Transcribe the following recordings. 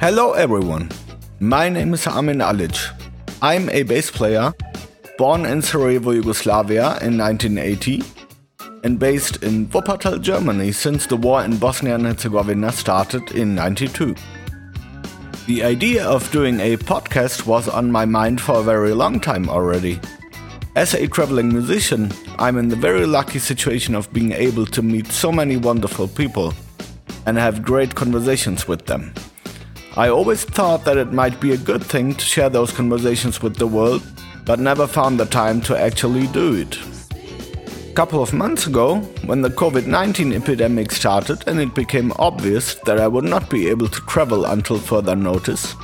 Hello everyone, my name is Armin Alic. I'm a bass player, born in Sarajevo, Yugoslavia in 1980 and based in Wuppertal, Germany since the war in Bosnia and Herzegovina started in 92. The idea of doing a podcast was on my mind for a very long time already. As a traveling musician, I'm in the very lucky situation of being able to meet so many wonderful people and have great conversations with them. I always thought that it might be a good thing to share those conversations with the world, but never found the time to actually do it. A couple of months ago, when the COVID 19 epidemic started and it became obvious that I would not be able to travel until further notice,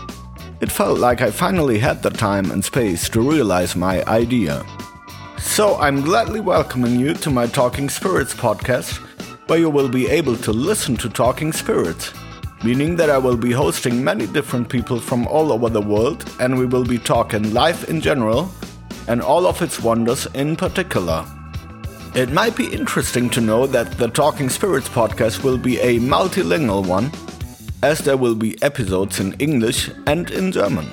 it felt like I finally had the time and space to realize my idea. So I'm gladly welcoming you to my Talking Spirits podcast, where you will be able to listen to Talking Spirits meaning that I will be hosting many different people from all over the world and we will be talking life in general and all of its wonders in particular. It might be interesting to know that the Talking Spirits podcast will be a multilingual one, as there will be episodes in English and in German.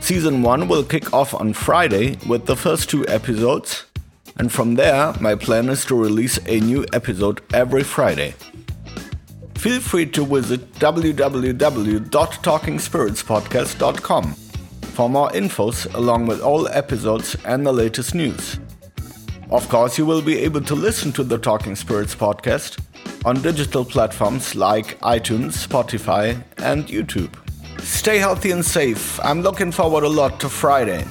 Season 1 will kick off on Friday with the first two episodes, and from there, my plan is to release a new episode every Friday feel free to visit www.talkingspiritspodcast.com for more infos along with all episodes and the latest news. Of course, you will be able to listen to the Talking Spirits podcast on digital platforms like iTunes, Spotify, and YouTube. Stay healthy and safe. I'm looking forward a lot to Friday.